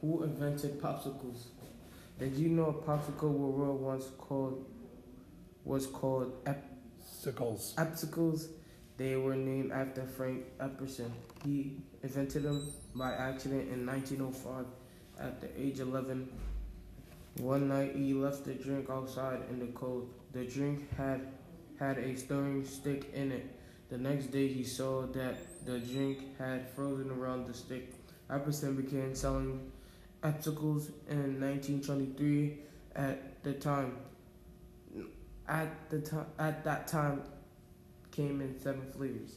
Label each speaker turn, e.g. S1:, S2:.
S1: Who invented popsicles? Did you know a popsicle were once called was called ep-
S2: Sickles.
S1: Epsicles? They were named after Frank Epperson. He invented them by accident in 1905 at the age of 11. One night he left the drink outside in the cold. The drink had had a stirring stick in it. The next day he saw that the drink had frozen around the stick. Epperson began selling Epsicles in 1923 at the time at the time at that time came in seven flavors.